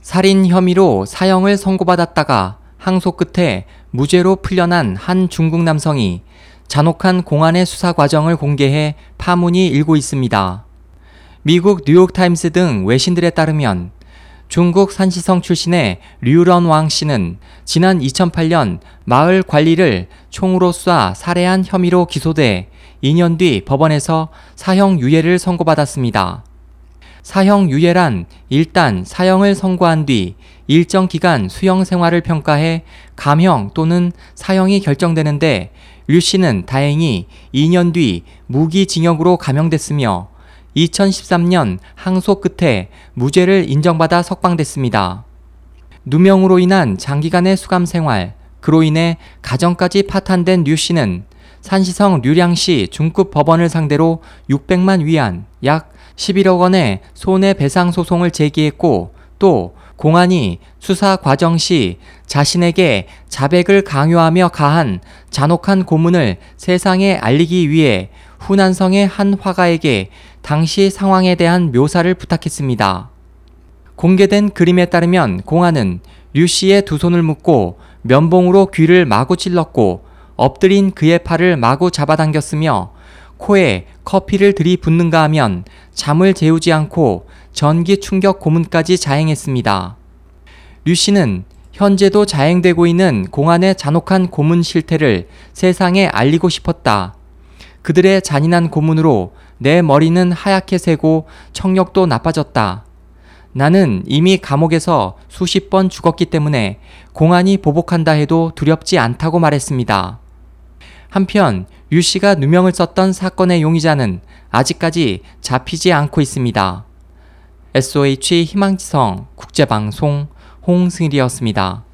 살인 혐의로 사형을 선고받았다가 항소 끝에 무죄로 풀려난 한 중국 남성이 잔혹한 공안의 수사 과정을 공개해 파문이 일고 있습니다. 미국 뉴욕타임스 등 외신들에 따르면 중국 산시성 출신의 류런 왕 씨는 지난 2008년 마을 관리를 총으로 쏴 살해한 혐의로 기소돼 2년 뒤 법원에서 사형 유예를 선고받았습니다. 사형 유예란 일단 사형을 선고한 뒤 일정 기간 수형 생활을 평가해 감형 또는 사형이 결정되는데 류 씨는 다행히 2년 뒤 무기징역으로 감형됐으며 2013년 항소 끝에 무죄를 인정받아 석방됐습니다. 누명으로 인한 장기간의 수감 생활, 그로 인해 가정까지 파탄된 류 씨는 산시성 류량시 중급 법원을 상대로 600만 위안, 약 11억 원의 손해배상 소송을 제기했고 또 공안이 수사 과정 시 자신에게 자백을 강요하며 가한 잔혹한 고문을 세상에 알리기 위해 후난성의 한 화가에게 당시 상황에 대한 묘사를 부탁했습니다. 공개된 그림에 따르면 공안은 류 씨의 두 손을 묶고 면봉으로 귀를 마구 찔렀고 엎드린 그의 팔을 마구 잡아당겼으며 코에 커피를 들이붓는가 하면 잠을 재우지 않고 전기 충격 고문까지 자행했습니다. 류 씨는 현재도 자행되고 있는 공안의 잔혹한 고문 실태를 세상에 알리고 싶었다. 그들의 잔인한 고문으로 내 머리는 하얗게 새고 청력도 나빠졌다. 나는 이미 감옥에서 수십 번 죽었기 때문에 공안이 보복한다 해도 두렵지 않다고 말했습니다. 한편 유 씨가 누명을 썼던 사건의 용의자는 아직까지 잡히지 않고 있습니다. SOH 희망지성 국제방송 홍승일이었습니다.